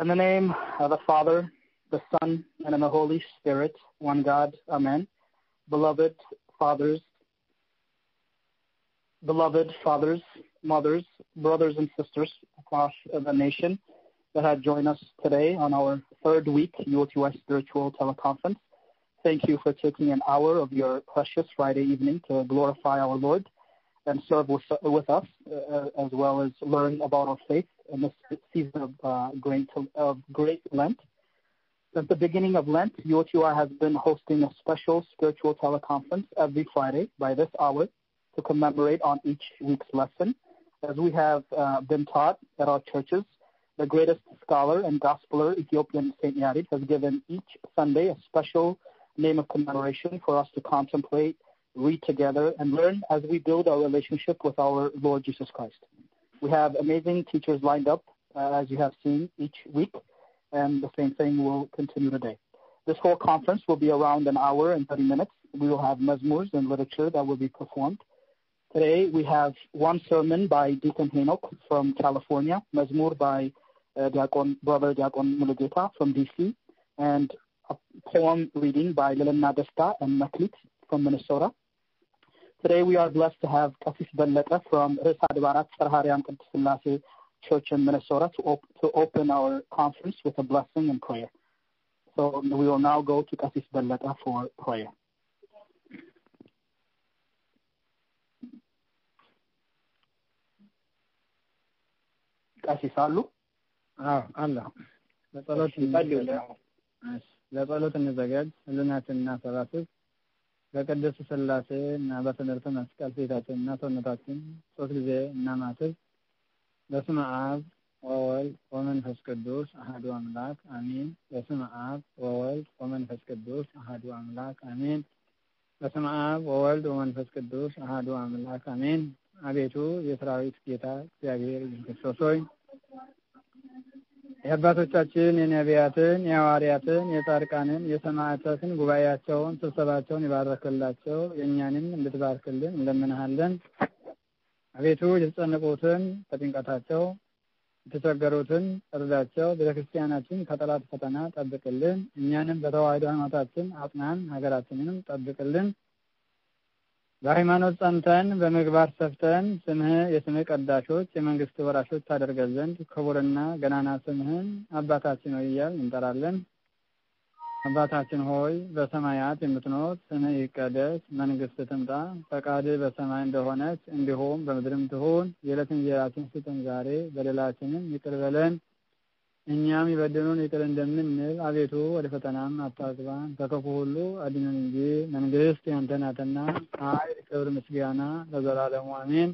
In the name of the Father, the Son, and of the Holy Spirit, one God, Amen. Beloved fathers, beloved fathers, mothers, brothers, and sisters across the nation that have joined us today on our third week UOTY Spiritual Teleconference. Thank you for taking an hour of your precious Friday evening to glorify our Lord and serve with, with us, uh, as well as learn about our faith in this season of uh, great, of great Lent. Since the beginning of Lent, UOTY has been hosting a special spiritual teleconference every Friday by this hour to commemorate on each week's lesson. As we have uh, been taught at our churches, the greatest scholar and gospeler, Ethiopian Saint Yared, has given each Sunday a special name of commemoration for us to contemplate, read together, and learn as we build our relationship with our Lord Jesus Christ. We have amazing teachers lined up, uh, as you have seen each week, and the same thing will continue today. This whole conference will be around an hour and 30 minutes. We will have mezmurs and literature that will be performed. Today we have one sermon by Deacon Hanok from California, mezmur by uh, Diakon, Brother Diakon Mulugeta from DC, and a poem reading by Lilina Desta and Maklit from Minnesota. Today we are blessed to have Kasis Belleta from Risa Adbarat Sarhariam Kadisillase Church in Minnesota to, op- to open our conference with a blessing and prayer. So we will now go to Kasis Belleta for prayer. ቀሲስ አሉ? አዎ አለሁ። ለጸሎት እሺ፣ ለጸሎት እንዘጋጅ። ህሊናችንን እናሰባስብ። በቅድስት ሥላሴ እና በትምህርተ መስቀል ፊታችንና ሰውነታችን ሶስት ጊዜ እናማትብ። በስመ አብ ወወልድ ወመንፈስ ቅዱስ አሐዱ አምላክ አሜን። በስመ አብ ወወልድ ወመንፈስ ቅዱስ አሐዱ አምላክ አሜን። በስመ አብ ወወልድ ወመንፈስ ቅዱስ አሐዱ አምላክ አሜን። አቤቱ የሰራዊት ጌታ እግዚአብሔር ክርስቶስ ሆይ የአባቶቻችን የነቢያትን፣ የሐዋርያትን፣ የጻድቃንን፣ የሰማዕታትን ጉባኤያቸውን ስብሰባቸውን ይባረክላቸው የእኛንም እንድትባርክልን እንለምንሃለን። አቤቱ የተጨነቁትን ከጭንቀታቸው የተቸገሩትን እርዳቸው። ቤተ ክርስቲያናችን ከጠላት ፈተና ጠብቅልን። እኛንም በተዋህዶ ሃይማኖታችን አጽናን። ሀገራችንንም ጠብቅልን። በሃይማኖት ጸንተን በምግባር ሰፍተን ስምህ የስምህ ቀዳሾች የመንግስት ወራሾች ታደርገን ዘንድ ክቡርና ገናና ስምህን አባታችን ሆይ እያልን እንጠራለን። አባታችን ሆይ በሰማያት የምትኖር ስምህ ይቀደስ፣ መንግስት ትምጣ፣ ፈቃድህ በሰማይ እንደሆነች እንዲሁም በምድርም ትሁን። የዕለት እንጀራችን ስጠን ዛሬ፣ በደላችንም ይቅር በለን እኛም ይበድሉን ይቅር እንደምንል፣ አቤቱ ወደ ፈተናም አታግባን ከክፉ ሁሉ አድነን እንጂ መንግስት ያንተ ናትና ኃይል፣ ክብር፣ ምስጋና ለዘላለሙ አሜን።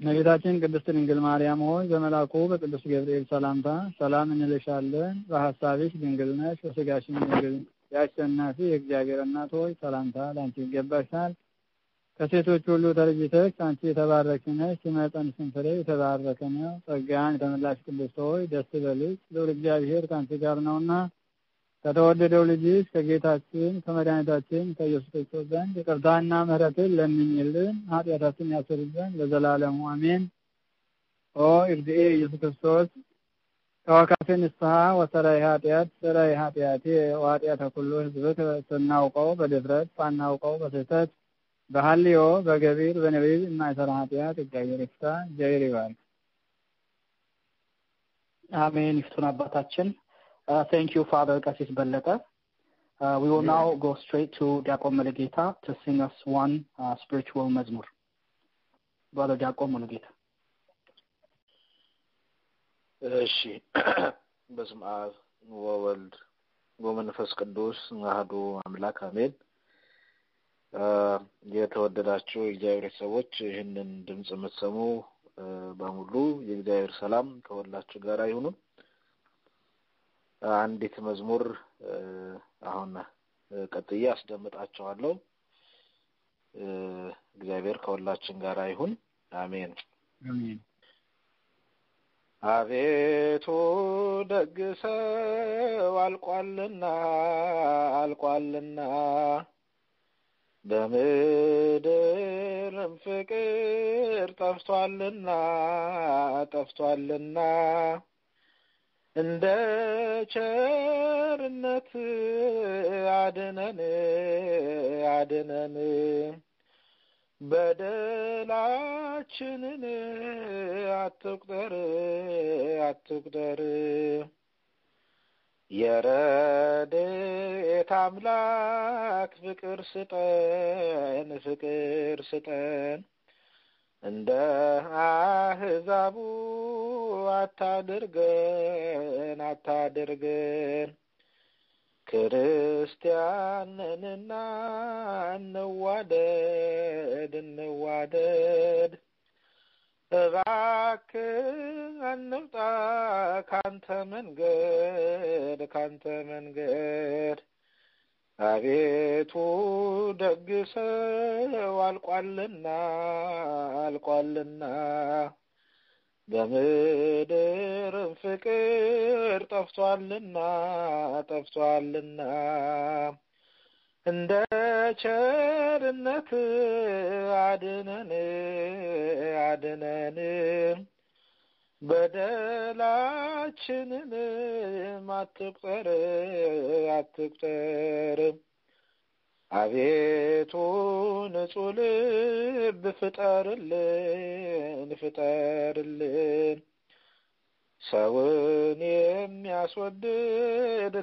እመቤታችን ቅድስት ድንግል ማርያም ሆይ በመልአኩ በቅዱስ ገብርኤል ሰላምታ ሰላም እንልሻለን። በሀሳብሽ ድንግል ነሽ፣ በስጋሽም ድንግል የአሸናፊ የእግዚአብሔር እናት ሆይ ሰላምታ ለአንቺ ይገባሻል። ከሴቶች ሁሉ ተለይተሽ አንቺ የተባረክሽ ነሽ፣ የማኅፀንሽን ፍሬ የተባረከ ነው። ጸጋን የተመላሽ ቅድስት ሆይ ደስ ይበልሽ፣ ልዑል እግዚአብሔር ከአንቺ ጋር ነውና ከተወደደው ልጅሽ ከጌታችን ከመድኃኒታችን ከኢየሱስ ክርስቶስ ዘንድ ይቅርታና ምሕረትን ለምኝልን ኃጢአታችን ያስርልን ዘንድ ለዘላለሙ አሜን። ኦ እግዚእ ኢየሱስ ክርስቶስ ተወካፌ ንስሐ ወሰራይ ኃጢአት ሰራይ ኃጢአቴ ወኃጢአተ ኩሉ ሕዝብ ስናውቀው በድፍረት ሳናውቀው በስህተት በሐልዮ በገቢር በነቢብ የማይሰራ ኃጢአት እግዚአብሔር ይፍታ። እግዚአብሔር ይባርክ። አሜን። ይፍቱን አባታችን። Uh, thank you, Father Kasis Belleta. Uh, we will now go straight to Diakon Mulugeta to sing us one uh, spiritual mezmur. Brother Diakon Mulugeta. እሺ በስመ አብ ወወልድ ወመንፈስ ቅዱስ አሐዱ አምላክ አሜን። የተወደዳችሁ የእግዚአብሔር ሰዎች ይህንን ድምፅ የምትሰሙ በሙሉ የእግዚአብሔር ሰላም ከሁላችሁ ጋር ይሁኑ። አንዲት መዝሙር አሁን ቀጥዬ አስደምጣቸዋለሁ። እግዚአብሔር ከሁላችን ጋር ይሁን። አሜን። አሜን። አቤቱ ደግ ሰው አልቋልና አልቋልና በምድርም ፍቅር ጠፍቷልና ጠፍቷልና እንደ ቸርነት አድነን አድነን በደላችንን አትቁጠር አትቁጠር የረድኤት አምላክ ፍቅር ስጠን ፍቅር ስጠን። እንደ አህዛቡ አታድርገን አታድርገን። ክርስቲያንንና እንዋደድ እንዋደድ። እባክህ አንውጣ ካንተ መንገድ ካንተ መንገድ። አቤቱ ደግ ሰው አልቋልና አልቋልና። በምድርም ፍቅር ጠፍቷልና ጠፍቷልና። እንደ ቸርነት አድነን አድነን በደላችንን አትቁጠር አትቁጠር። አቤቱ ንጹሕ ልብ ፍጠርልን ፍጠርልን። ሰውን የሚያስወድድ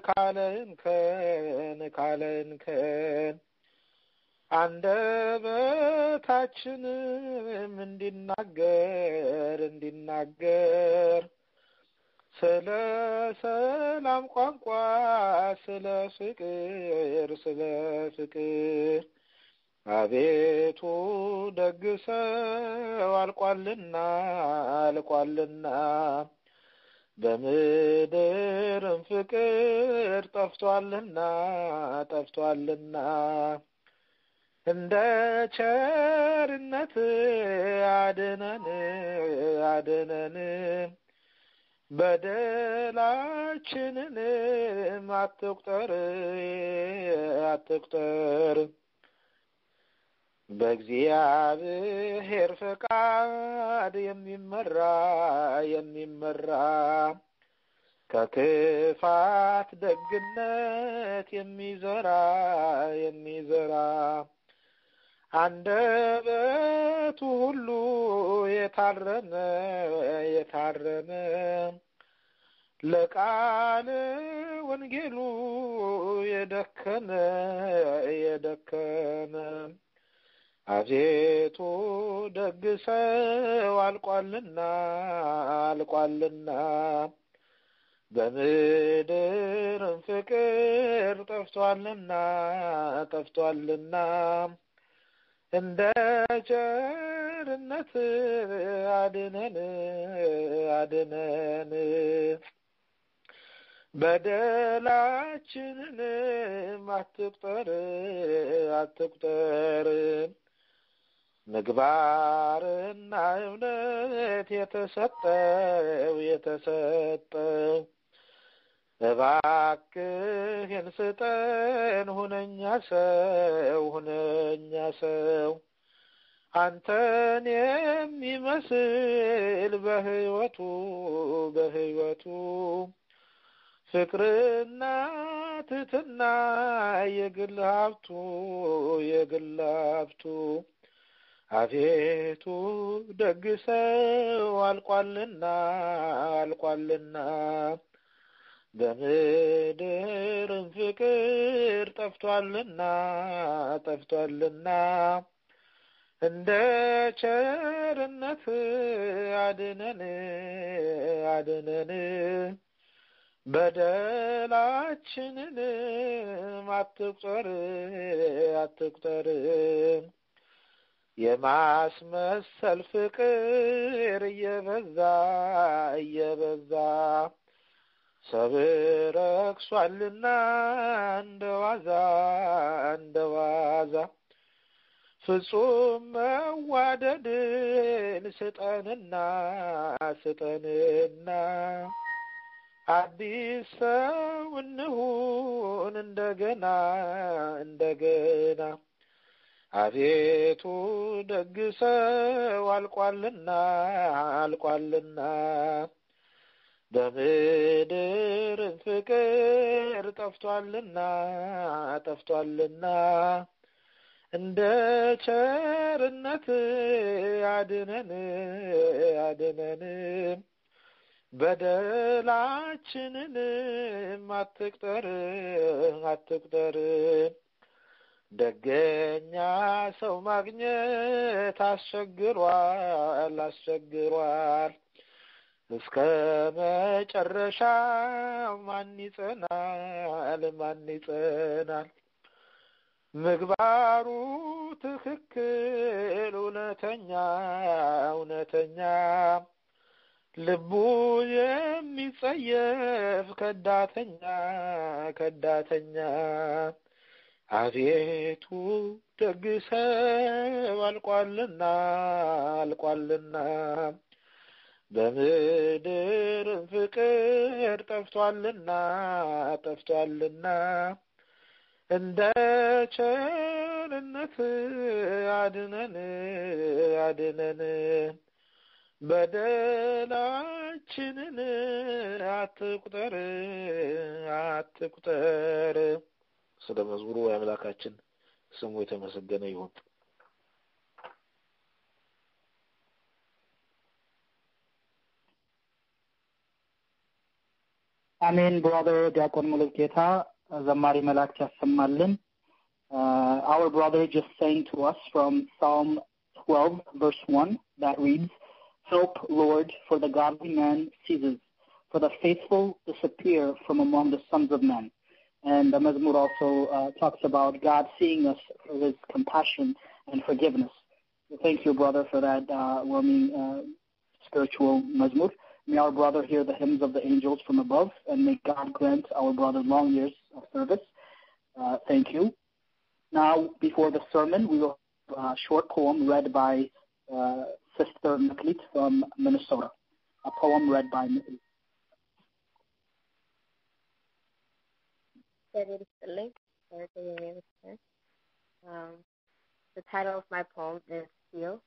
ካለንከን ካለንከን አንደበታችንም እንዲናገር እንዲናገር ስለ ሰላም ቋንቋ ስለ ፍቅር ስለ ፍቅር አቤቱ ደግ ሰው አልቋልና አልቋልና በምድርም ፍቅር ጠፍቷልና ጠፍቷልና እንደ ቸርነት አድነን አድነን በደላችንን አትቁጠር አትቁጠር። በእግዚአብሔር ፈቃድ የሚመራ የሚመራ ከክፋት ደግነት የሚዘራ የሚዘራ አንደበቱ ሁሉ የታረመ የታረመ ለቃል ወንጌሉ የደከመ የደከመ። አቤቱ ደግ አልቋልና አልቋልና በምድርም ፍቅር ጠፍቷልና ጠፍቷልና እንደ ቸርነት አድነን አድነን። በደላችንን አትቁጠር አትቁጠር። ምግባርና እውነት የተሰጠው የተሰጠው እባክህን ስጠን ሁነኛ ሰው ሁነኛ ሰው አንተን የሚመስል በህይወቱ በህይወቱ ፍቅርና ትትና የግል ሀብቱ የግል ሀብቱ አቤቱ ደግ ሰው አልቋልና አልቋልና በምድርም ፍቅር ጠፍቷልና ጠፍቷልና እንደ ቸርነት አድነን አድነን በደላችንን አትቁጠር አትቁጠር። የማስመሰል ፍቅር እየበዛ እየበዛ ሰብር ረክሷልና እንደ ዋዛ እንደ ዋዛ። ፍጹም መዋደድን ስጠንና ስጠንና። አዲስ ሰው እንሁን እንደገና እንደገና። አቤቱ ደግ አልቋልና አልቋልና በምድር ፍቅር ጠፍቷልና ጠፍቷልና እንደ ቸርነት አድነን አድነን በደላችንንም አትቅጠር አትቅጠር ደገኛ ሰው ማግኘት አስቸግሯል አስቸግሯል እስከ መጨረሻ ማን ይጸናል? ማን ይጸናል? ምግባሩ ትክክል እውነተኛ እውነተኛ። ልቡ የሚጸየፍ ከዳተኛ ከዳተኛ። አቤቱ ደግሰው አልቋልና አልቋልና በምድር ፍቅር ጠፍቷልና ጠፍቷልና እንደ ቸርነት አድነን አድነን በደላችንን አትቁጠር አትቁጠር። ስለ መዝሙሩ የአምላካችን ስሙ የተመሰገነ ይሁን። አሜን። ብራዘር ዲያቆን ሙሉጌታ ዘማሪ መላእክት ያሰማልን። Uh, our brother just sang to us from Psalm 12, verse 1, that reads, Help, Lord, for the godly man ceases, for the faithful disappear from among the sons of men. And the Mazmur also uh, talks about God seeing us for his compassion and forgiveness. So thank you, brother, for that uh, warming uh, spiritual Mazmur. May our brother hear the hymns of the angels from above, and may God grant our brother long years of service. Uh, thank you. Now, before the sermon, we will have a short poem read by uh, Sister Maklit from Minnesota. A poem read by Maklit. Um, the title of my poem is Heal.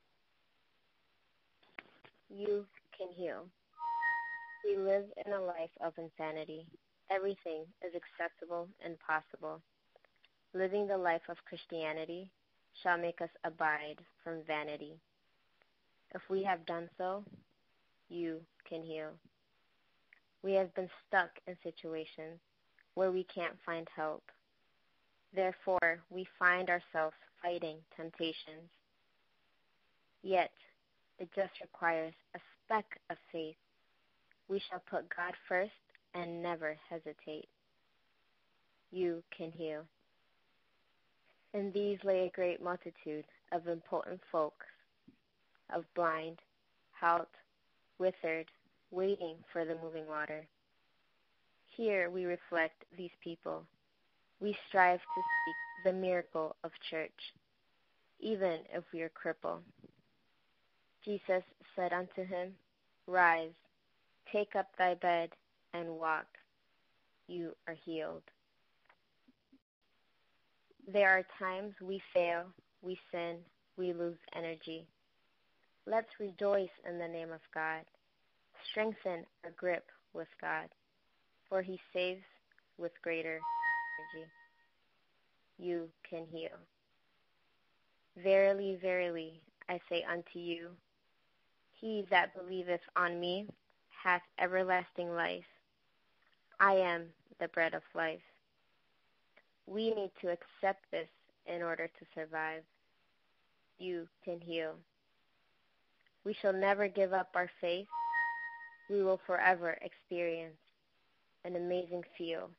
You can heal. We live in a life of insanity. Everything is accessible and possible. Living the life of Christianity shall make us abide from vanity. If we have done so, you can heal. We have been stuck in situations where we can't find help. Therefore, we find ourselves fighting temptations. Yet, it just requires a speck of faith. We shall put God first and never hesitate. You can heal. In these lay a great multitude of impotent folks, of blind, halt, withered, waiting for the moving water. Here we reflect these people. We strive to speak the miracle of church, even if we are crippled. Jesus said unto him, Rise, take up thy bed, and walk. You are healed. There are times we fail, we sin, we lose energy. Let's rejoice in the name of God. Strengthen our grip with God, for he saves with greater energy. You can heal. Verily, verily, I say unto you, he that believeth on me hath everlasting life. I am the bread of life. We need to accept this in order to survive. You can heal. We shall never give up our faith. We will forever experience an amazing feel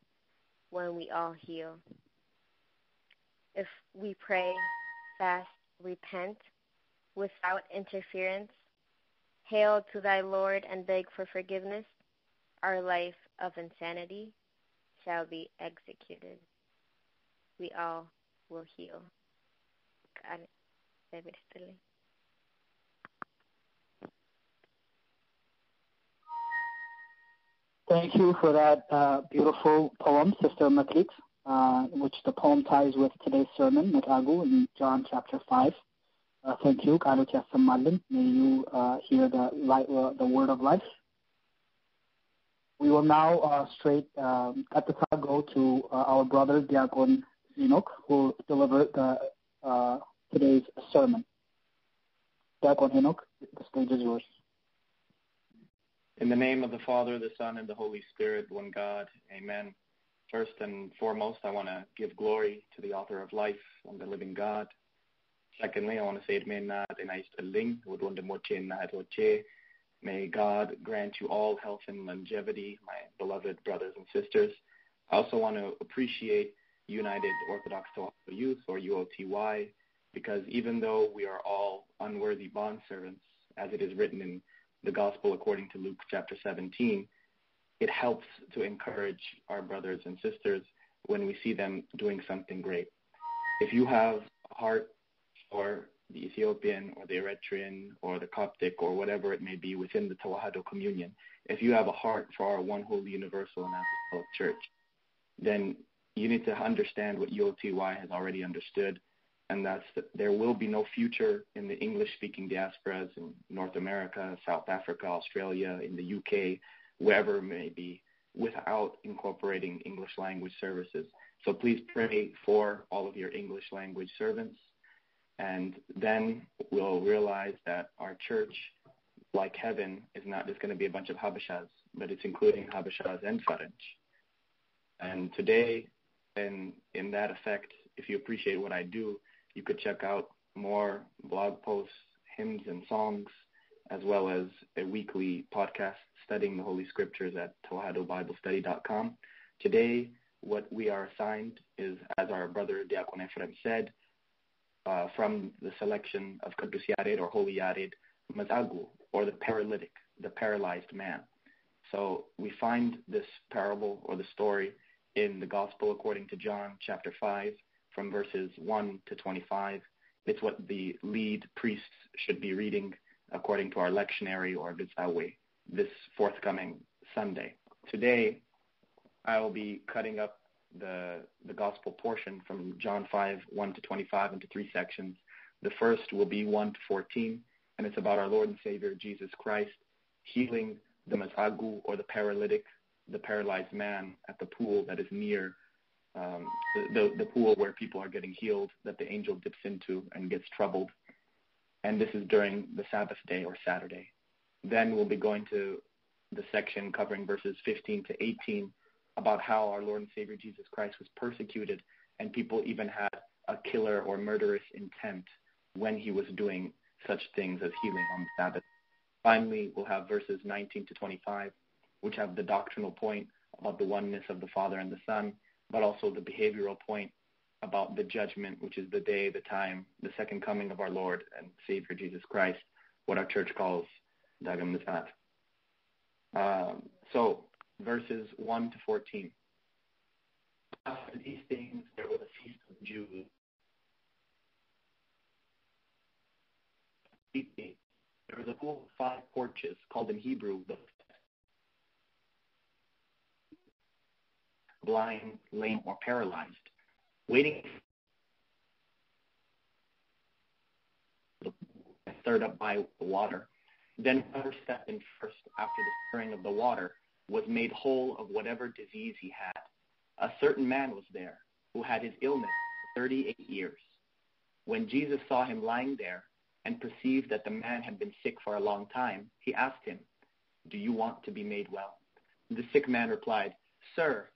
when we all heal. If we pray, fast, repent without interference, hail to thy Lord and beg for forgiveness, our life of insanity shall be executed. We all will heal. God, evidently. Thank you for that uh, beautiful poem, Sister Maklit, uh, which the poem ties with today's sermon, Matagu, in John chapter 5. Uh, thank you, ቃሎት ያሰማልን. May you uh, hear the, light, uh, the word of life. We will now uh, straight um, at the top go to uh, our brother Diakon Enoch, who will deliver the, uh, today's sermon. Diakon Enoch, the stage is yours. In the name of the Father, the Son, and the Holy Spirit, one God, Amen. First and foremost, I want to give glory to the author of life and the living God. Secondly, I want to say Amen. May God grant you all health and longevity, my beloved brothers and sisters. I also want to appreciate United Orthodox Youth, or UOTY, because even though we are all unworthy bondservants, as it is written in the Gospel according to Luke chapter 17, it helps to encourage our brothers and sisters when we see them doing something great. If you have a heart for the Ethiopian or the Eritrean or the Coptic or whatever it may be within the Tewahedo communion, if you have a heart for our one holy universal and apostolic church, then you need to understand what UOTY has already understood, and that's that there will be no future in the English-speaking diasporas in North America, South Africa, Australia, in the UK, wherever it may be, without incorporating English language services. So please pray for all of your English language servants and then we'll realize that our church, like heaven, is not just going to be a bunch of Habashas, but it's including Habashas and Faranj. And today, in, in that effect, if you appreciate what I do, you could check out more blog posts, hymns, and songs, as well as a weekly podcast studying the Holy Scriptures at TewahedoBibleStudy.com. Today, what we are assigned is, as our brother Diakon Ephraim said, uh, from the selection of Qudus Yared or Holy Yared, Mazagu, or the paralytic, the paralyzed man. So we find this parable or the story in the Gospel according to John chapter 5 from verses 1 to 25. It's what the lead priests should be reading according to our lectionary or Bizawe this forthcoming Sunday. Today, I will be cutting up the the gospel portion from John 5, 1 to 25 into three sections. The first will be 1 to 14, and it's about our Lord and Savior Jesus Christ healing the mazagu or the paralytic, the paralyzed man at the pool that is near um, the, the pool where people are getting healed that the angel dips into and gets troubled. And this is during the Sabbath day or Saturday. Then we'll be going to the section covering verses 15 to 18 about how our Lord and Savior Jesus Christ was persecuted, and people even had a killer or murderous intent when he was doing such things as healing on the Sabbath. Finally, we'll have verses 19 to 25, which have the doctrinal point about the oneness of the Father and the Son, but also the behavioral point about the judgment, which is the day, the time, the second coming of our Lord and Savior Jesus Christ, what our church calls Dagam Nizat. Um, so verses 1 to 14. After these things, there was a feast of Jews. There was a pool of five porches, called in Hebrew the blind, lame, or paralyzed, waiting stirred up by the water. Then whoever stepped in first after the stirring of the water was made whole of whatever disease he had. A certain man was there who had his illness for 38 years. When Jesus saw him lying there and perceived that the man had been sick for a long time, he asked him, Do you want to be made well? The sick man replied, Sir,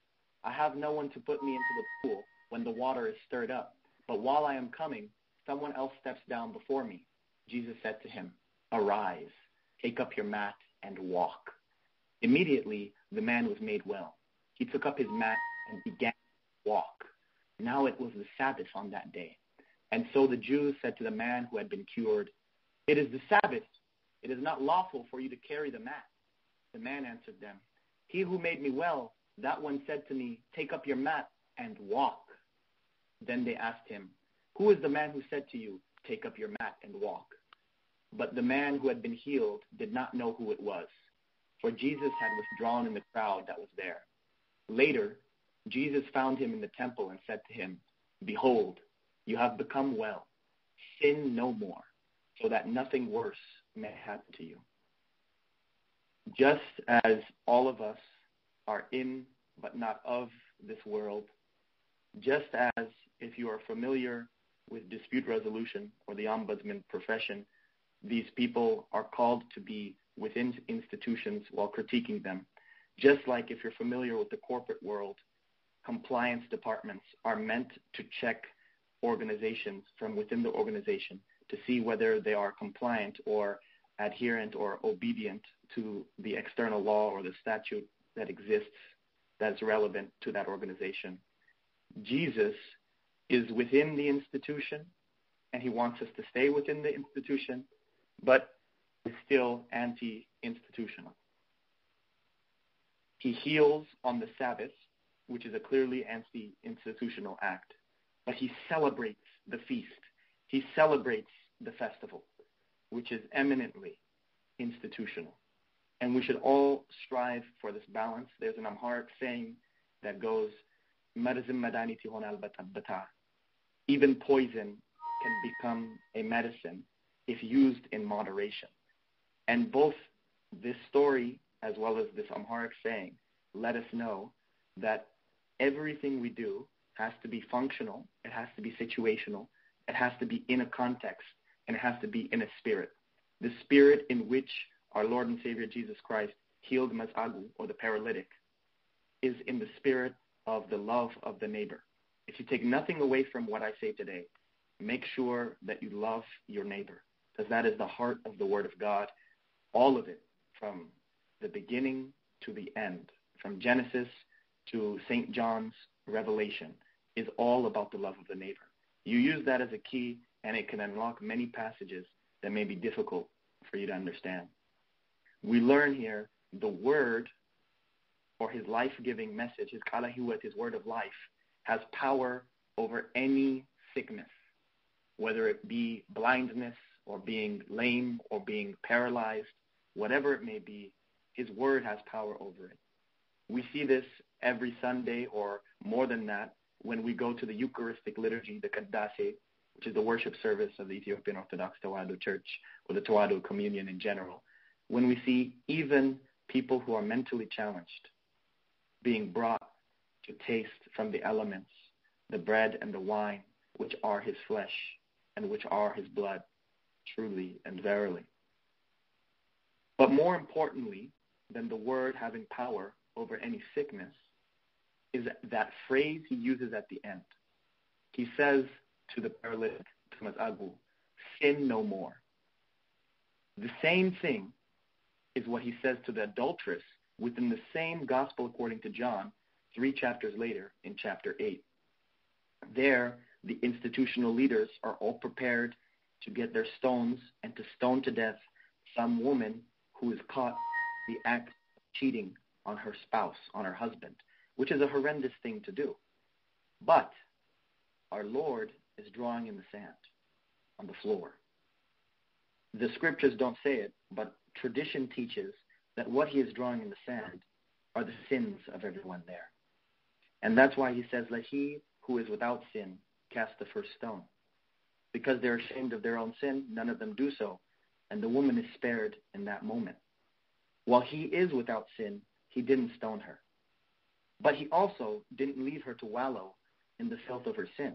I have no one to put me into the pool when the water is stirred up, but while I am coming, someone else steps down before me. Jesus said to him, Arise, take up your mat, and walk. Immediately, the man was made well. He took up his mat and began to walk. Now it was the Sabbath on that day. And so the Jews said to the man who had been cured, It is the Sabbath. It is not lawful for you to carry the mat. The man answered them, He who made me well, that one said to me, Take up your mat and walk. Then they asked him, Who is the man who said to you, Take up your mat and walk? But the man who had been healed did not know who it was for Jesus had withdrawn in the crowd that was there. Later, Jesus found him in the temple and said to him, Behold, you have become well. Sin no more, so that nothing worse may happen to you. Just as all of us are in but not of this world, just as if you are familiar with dispute resolution or the ombudsman profession, these people are called to be within institutions while critiquing them. Just like if you're familiar with the corporate world, compliance departments are meant to check organizations from within the organization to see whether they are compliant or adherent or obedient to the external law or the statute that exists that's relevant to that organization. Jesus is within the institution and he wants us to stay within the institution, but is still anti institutional. He heals on the Sabbath, which is a clearly anti institutional act, but he celebrates the feast. He celebrates the festival, which is eminently institutional. And we should all strive for this balance. There's an Amharic saying that goes, even poison can become a medicine if used in moderation. And both this story as well as this Amharic saying let us know that everything we do has to be functional, it has to be situational, it has to be in a context, and it has to be in a spirit. The spirit in which our Lord and Savior Jesus Christ healed Maz'agu, or the paralytic, is in the spirit of the love of the neighbor. If you take nothing away from what I say today, make sure that you love your neighbor, because that is the heart of the Word of God. All of it, from the beginning to the end, from Genesis to St. John's Revelation, is all about the love of the neighbor. You use that as a key, and it can unlock many passages that may be difficult for you to understand. We learn here the word or his life-giving message, his kalahiwat, his word of life, has power over any sickness, whether it be blindness or being lame or being paralyzed, whatever it may be, his word has power over it. We see this every Sunday or more than that when we go to the Eucharistic liturgy, the Kaddase, which is the worship service of the Ethiopian Orthodox Tewahedo Church or the Tewahedo Communion in general, when we see even people who are mentally challenged being brought to taste from the elements, the bread and the wine, which are his flesh and which are his blood, truly and verily. But more importantly than the word having power over any sickness is that phrase he uses at the end. He says to the paralytic, Thomas Agu, sin no more. The same thing is what he says to the adulteress within the same gospel according to John, three chapters later in chapter 8. There, the institutional leaders are all prepared to get their stones and to stone to death some woman who is caught the act of cheating on her spouse, on her husband, which is a horrendous thing to do. But our Lord is drawing in the sand, on the floor. The scriptures don't say it, but tradition teaches that what he is drawing in the sand are the sins of everyone there. And that's why he says, Let he who is without sin cast the first stone. Because they're ashamed of their own sin, none of them do so. And the woman is spared in that moment. While he is without sin, he didn't stone her. But he also didn't leave her to wallow in the filth of her sin.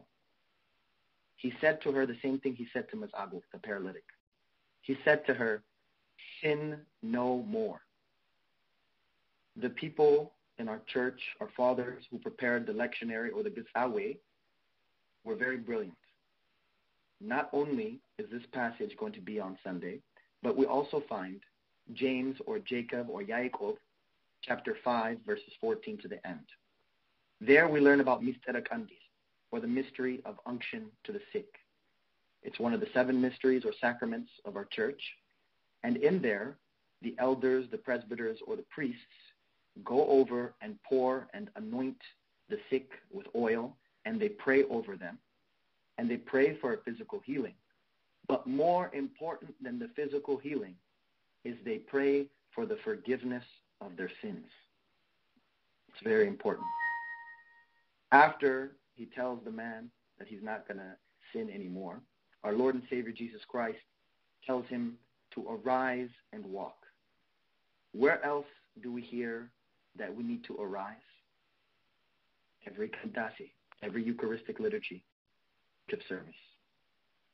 He said to her the same thing he said to Maz'agu, the paralytic. He said to her, sin no more. The people in our church, our fathers who prepared the lectionary or the Bisawe, were very brilliant. Not only is this passage going to be on Sunday, but we also find James or Jacob or Yaakov, chapter 5, verses 14 to the end. There we learn about Mystera Kandis, or the mystery of unction to the sick. It's one of the seven mysteries or sacraments of our church. And in there, the elders, the presbyters, or the priests go over and pour and anoint the sick with oil, and they pray over them. And they pray for a physical healing. But more important than the physical healing is they pray for the forgiveness of their sins. It's very important. After he tells the man that he's not going to sin anymore, our Lord and Savior Jesus Christ tells him to arise and walk. Where else do we hear that we need to arise? Every kandasi, every Eucharistic liturgy, of service.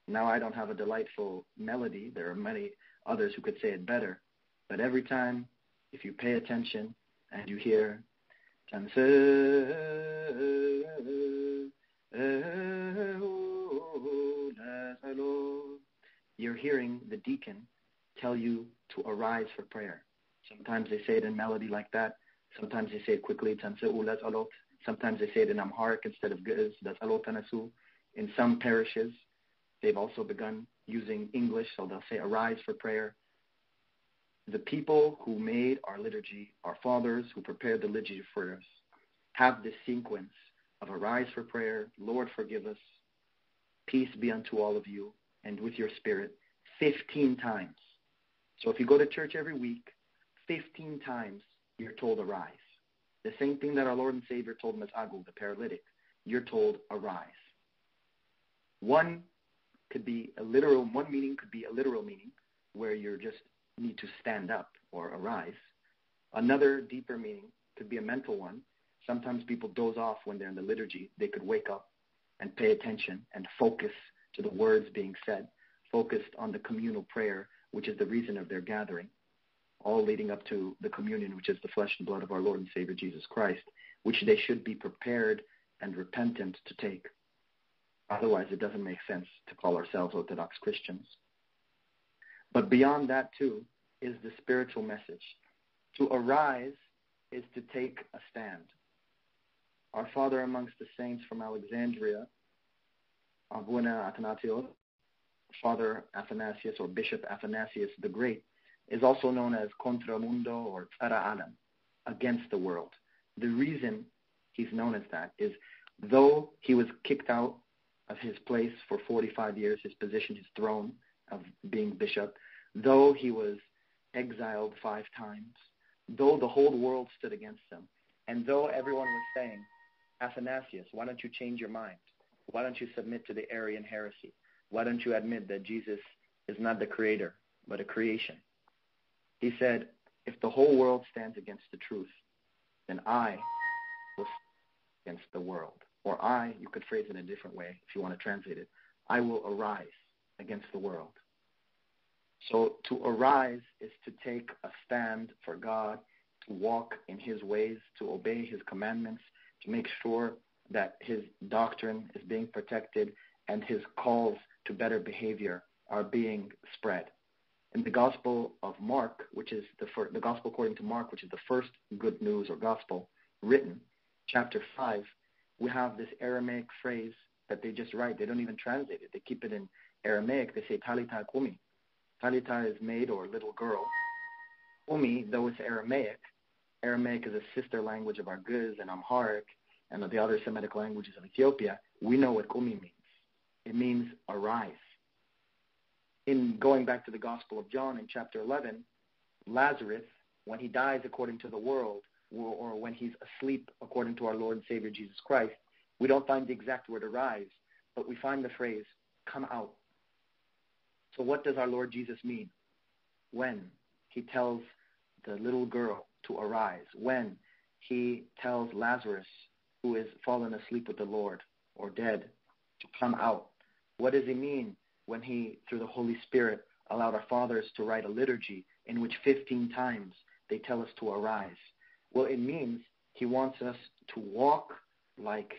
Now I don't have a delightful melody. There are many others who could say it better. But every time, if you pay attention and you hear you're hearing the deacon tell you to arise for prayer. Sometimes they say it in melody like that. Sometimes they say it quickly. Sometimes they say it in Amharic instead of Ge'ez. In some parishes, they've also begun using English, so they'll say arise for prayer. The people who made our liturgy, our fathers who prepared the liturgy for us, have this sequence of arise for prayer, Lord forgive us, peace be unto all of you, and with your spirit, 15 times. So if you go to church every week, 15 times you're told arise. The same thing that our Lord and Savior told Mas'agu, the paralytic. You're told arise. One could be a literal, one meaning could be a literal meaning where you just need to stand up or arise. Another deeper meaning could be a mental one. Sometimes people doze off when they're in the liturgy. They could wake up and pay attention and focus to the words being said, focused on the communal prayer, which is the reason of their gathering, all leading up to the communion, which is the flesh and blood of our Lord and Savior Jesus Christ, which they should be prepared and repentant to take. Otherwise, it doesn't make sense to call ourselves Orthodox Christians. But beyond that, too, is the spiritual message. To arise is to take a stand. Our father amongst the saints from Alexandria, Abuna Athanasios, Father Athanasius or Bishop Athanasius the Great, is also known as Contra Mundum or Tsara Alam, against the world. The reason he's known as that is though he was kicked out of his place for 45 years, his position, his throne of being bishop, though he was exiled five times, though the whole world stood against him, and though everyone was saying, Athanasius, why don't you change your mind? Why don't you submit to the Arian heresy? Why don't you admit that Jesus is not the creator, but a creation? He said, if the whole world stands against the truth, then I will stand against the world. Or I, you could phrase it in a different way if you want to translate it, I will arise against the world. So to arise is to take a stand for God, to walk in his ways, to obey his commandments, to make sure that his doctrine is being protected and his calls to better behavior are being spread. In the Gospel of Mark, which is the, first, the Gospel according to Mark, which is the first good news or Gospel written, chapter 5, we have this Aramaic phrase that they just write. They don't even translate it. They keep it in Aramaic. They say talita kumi. Talita is maid or little girl. Kumi, though it's Aramaic, Aramaic is a sister language of Ge'ez and Amharic and the other Semitic languages of Ethiopia. We know what kumi means. It means arise. In going back to the Gospel of John in chapter 11, Lazarus, when he dies according to the world, or when he's asleep according to our Lord and Savior Jesus Christ, we don't find the exact word arise, but we find the phrase come out. So what does our Lord Jesus mean when he tells the little girl to arise? When he tells Lazarus, who is fallen asleep with the Lord or dead, to come out? What does he mean when he, through the Holy Spirit, allowed our fathers to write a liturgy in which 15 times they tell us to arise? Well, it means he wants us to walk like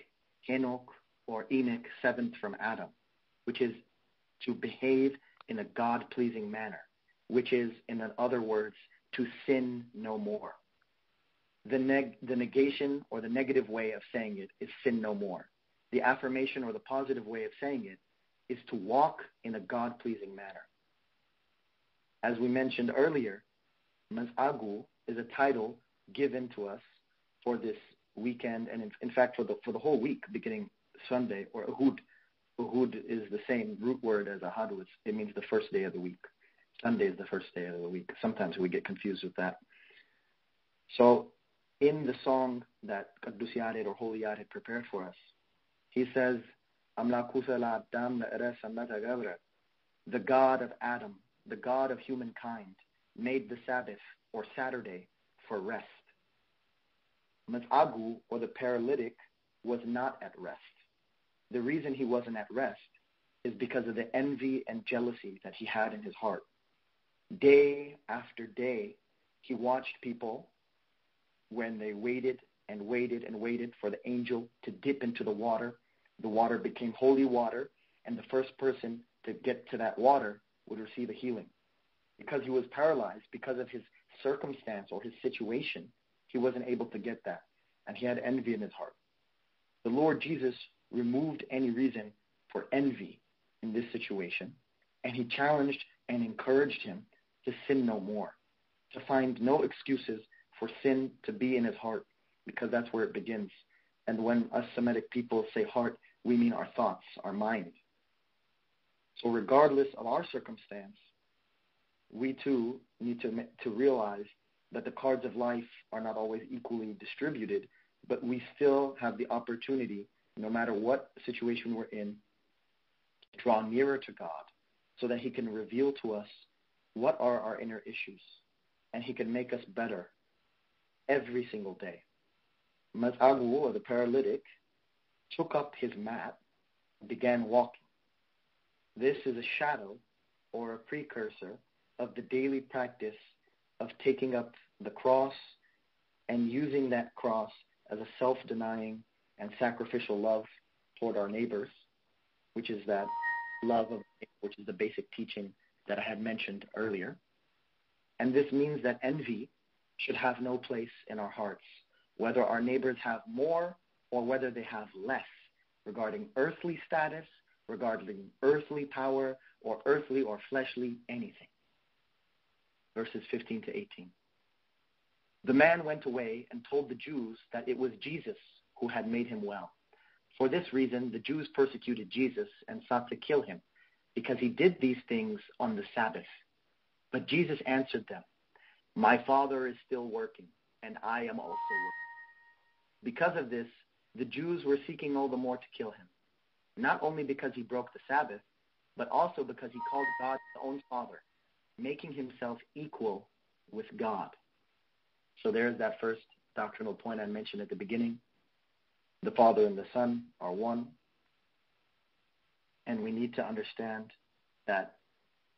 Enoch or Enoch, seventh from Adam, which is to behave in a God-pleasing manner, which is, in other words, to sin no more. The, neg- the negation or the negative way of saying it is sin no more. The affirmation or the positive way of saying it is to walk in a God-pleasing manner. As we mentioned earlier, Maz'agu is a title given to us for this weekend, and in, in fact for the for the whole week, beginning Sunday or Uhud. Uhud is the same root word as Ahadu. It's, it means the first day of the week. Sunday is the first day of the week. Sometimes we get confused with that. So, in the song that Qaddus Yared or Holy Yared had prepared for us, he says, The God of Adam, the God of humankind, made the Sabbath or Saturday for rest. Maz'agu, or the paralytic, was not at rest. The reason he wasn't at rest is because of the envy and jealousy that he had in his heart. Day after day, he watched people when they waited and waited and waited for the angel to dip into the water. The water became holy water, and the first person to get to that water would receive a healing. Because he was paralyzed, because of his circumstance or his situation, he wasn't able to get that. And he had envy in his heart. The Lord Jesus removed any reason for envy in this situation, and he challenged and encouraged him to sin no more, to find no excuses for sin to be in his heart, because that's where it begins. And when us Semitic people say heart, we mean our thoughts, our mind. So regardless of our circumstance, we too need to, to realize that the cards of life are not always equally distributed, but we still have the opportunity, no matter what situation we're in, to draw nearer to God so that he can reveal to us what are our inner issues and he can make us better every single day. Maz'agu, or the paralytic, took up his mat and began walking. This is a shadow or a precursor of the daily practice of taking up the cross and using that cross as a self-denying and sacrificial love toward our neighbors, which is that love of which is the basic teaching that I had mentioned earlier. And this means that envy should have no place in our hearts, whether our neighbors have more or whether they have less regarding earthly status, regarding earthly power, or earthly or fleshly anything. Verses 15 to 18. The man went away and told the Jews that it was Jesus who had made him well. For this reason, the Jews persecuted Jesus and sought to kill him, because he did these things on the Sabbath. But Jesus answered them, My Father is still working, and I am also working. Because of this, the Jews were seeking all the more to kill him, not only because he broke the Sabbath, but also because he called God his own Father, making himself equal with God. So there's that first doctrinal point I mentioned at the beginning. The Father and the Son are one. And we need to understand that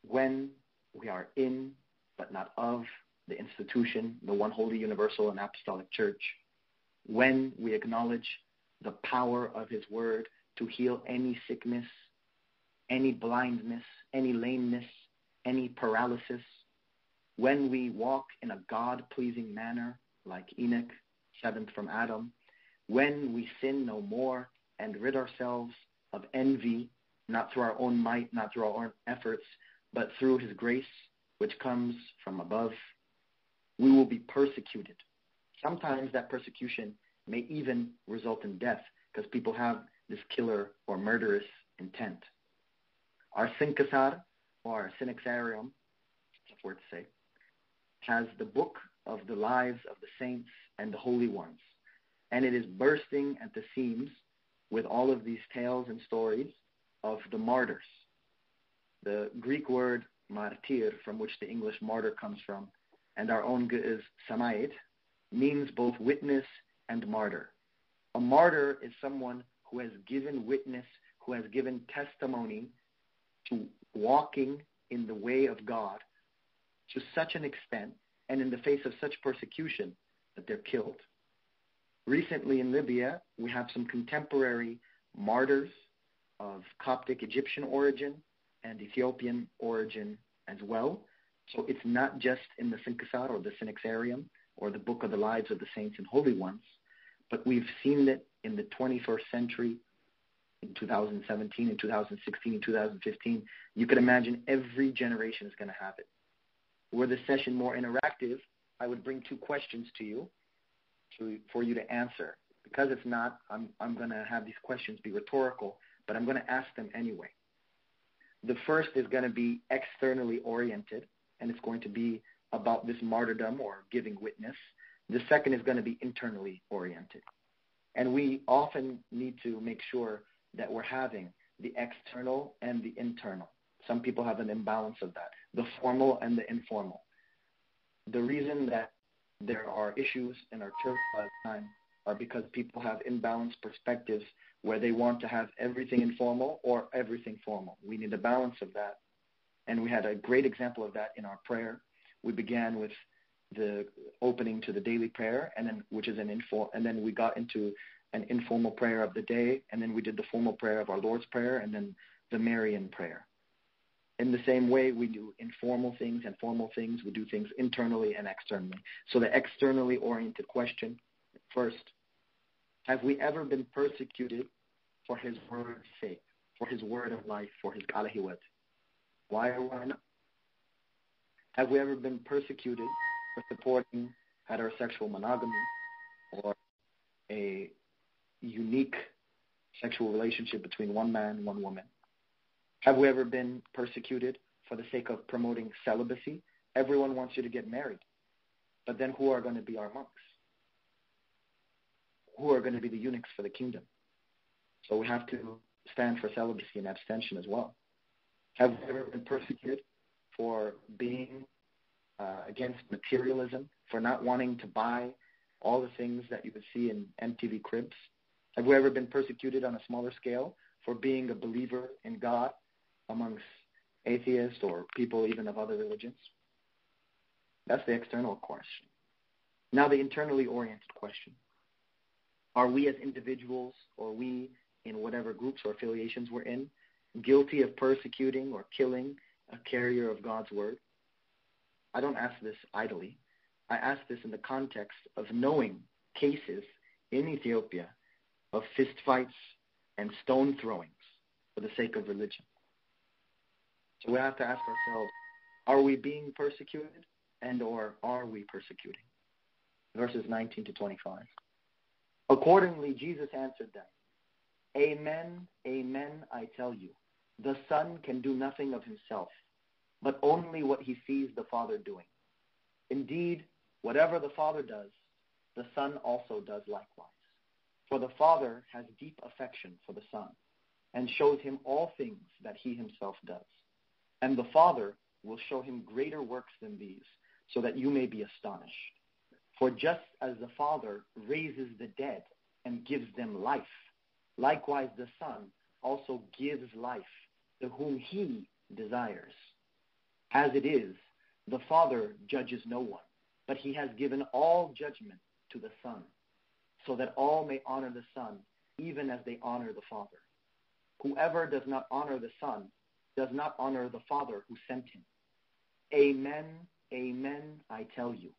when we are in, but not of, the institution, the one holy, universal, and apostolic church, when we acknowledge the power of His Word to heal any sickness, any blindness, any lameness, any paralysis, when we walk in a God pleasing manner, like Enoch, seventh from Adam, when we sin no more and rid ourselves of envy, not through our own might, not through our own efforts, but through his grace, which comes from above, we will be persecuted. Sometimes that persecution may even result in death because people have this killer or murderous intent. Our Sinkasar, or Synaxarium, that's a word to say, has the book of the lives of the saints and the holy ones. And it is bursting at the seams with all of these tales and stories of the martyrs. The Greek word martyr, from which the English martyr comes from, and our own is samait, means both witness and martyr. A martyr is someone who has given witness, who has given testimony to walking in the way of God to such an extent and in the face of such persecution that they're killed. Recently in Libya, we have some contemporary martyrs of Coptic Egyptian origin and Ethiopian origin as well. So it's not just in the Sinkasar or the Synaxarium or the Book of the Lives of the Saints and Holy Ones, but we've seen it in the 21st century, in 2017, in 2016, in 2015. You can imagine every generation is going to have it were the session more interactive, I would bring two questions to you to, for you to answer. Because it's not, I'm, I'm going to have these questions be rhetorical, but I'm going to ask them anyway. The first is going to be externally oriented, and it's going to be about this martyrdom or giving witness. The second is going to be internally oriented. And we often need to make sure that we're having the external and the internal. Some people have an imbalance of that, the formal and the informal. The reason that there are issues in our church the time are because people have imbalanced perspectives where they want to have everything informal or everything formal. We need a balance of that. And we had a great example of that in our prayer. We began with the opening to the daily prayer, and then which is an info, and then we got into an informal prayer of the day, and then we did the formal prayer of our Lord's Prayer, and then the Marian prayer. In the same way, we do informal things and formal things. We do things internally and externally. So the externally oriented question, first, have we ever been persecuted for his word's sake, for his word of life, for his kalahiwat? Why or why not? Have we ever been persecuted for supporting heterosexual monogamy or a unique sexual relationship between one man and one woman? Have we ever been persecuted for the sake of promoting celibacy? Everyone wants you to get married. But then who are going to be our monks? Who are going to be the eunuchs for the kingdom? So we have to stand for celibacy and abstention as well. Have we ever been persecuted for being uh, against materialism, for not wanting to buy all the things that you would see in MTV Cribs? Have we ever been persecuted on a smaller scale for being a believer in God amongst atheists or people even of other religions? That's the external question. Now, the internally oriented question. Are we as individuals or we in whatever groups or affiliations we're in guilty of persecuting or killing a carrier of God's word? I don't ask this idly. I ask this in the context of knowing cases in Ethiopia of fistfights and stone throwings for the sake of religion. So we have to ask ourselves, are we being persecuted and or are we persecuting? Verses 19 to 25. Accordingly, Jesus answered them, Amen, amen, I tell you, the Son can do nothing of himself, but only what he sees the Father doing. Indeed, whatever the Father does, the Son also does likewise. For the Father has deep affection for the Son, and shows him all things that he himself does. And the Father will show him greater works than these, so that you may be astonished. For just as the Father raises the dead and gives them life, likewise the Son also gives life to whom he desires. As it is, the Father judges no one, but he has given all judgment to the Son, so that all may honor the Son, even as they honor the Father. Whoever does not honor the Son does not honor the Father who sent him. Amen, amen, I tell you.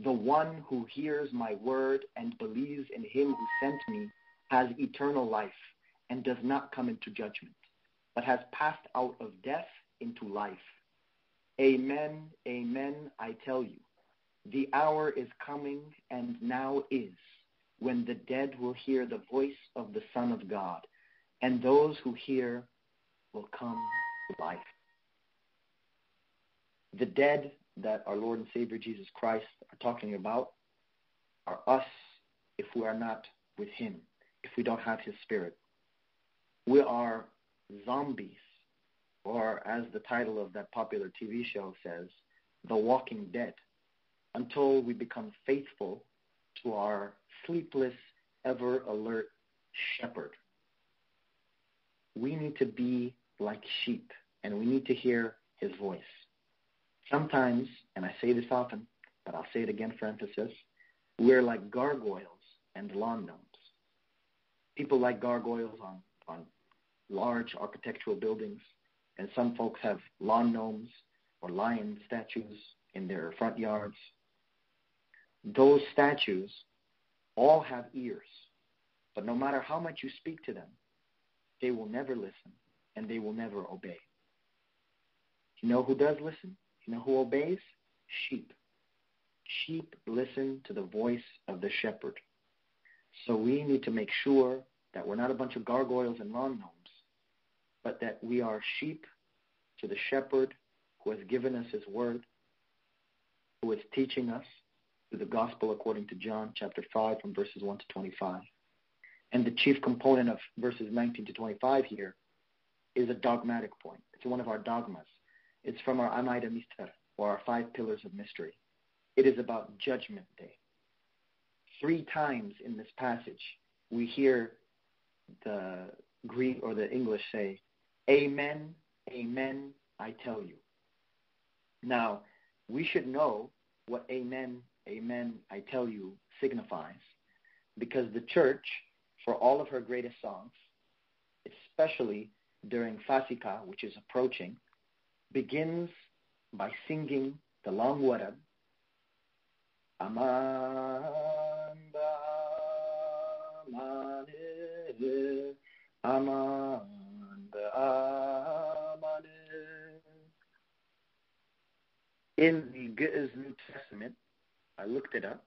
The one who hears my word and believes in him who sent me has eternal life and does not come into judgment, but has passed out of death into life. Amen, amen, I tell you. The hour is coming and now is when the dead will hear the voice of the Son of God, and those who hear will come to life. The dead that our Lord and Savior Jesus Christ are talking about are us if we are not with Him, if we don't have His Spirit. We are zombies, or as the title of that popular TV show says, The Walking Dead, until we become faithful to our sleepless, ever alert shepherd. We need to be like sheep, and we need to hear his voice. Sometimes, and I say this often, but I'll say it again for emphasis, we're like gargoyles and lawn gnomes. People like gargoyles on, on large architectural buildings, and some folks have lawn gnomes or lion statues in their front yards. Those statues all have ears, but no matter how much you speak to them, they will never listen and they will never obey. You know who does listen? You know who obeys? Sheep. Sheep listen to the voice of the shepherd. So we need to make sure that we're not a bunch of gargoyles and lawn gnomes, but that we are sheep to the shepherd who has given us his word, who is teaching us the gospel according to John chapter 5 from verses 1 to 25. And the chief component of verses 19 to 25 here is a dogmatic point. It's one of our dogmas. It's from our Amaida Mister, or our five pillars of mystery. It is about Judgment Day. Three times in this passage, we hear the Greek or the English say, Amen, Amen, I tell you. Now, we should know what Amen, Amen, I tell you signifies. Because the church, for all of her greatest songs, especially during Fasika, which is approaching, begins by singing the long warab, Aman Aman In the Ge'ez New Testament, I looked it up.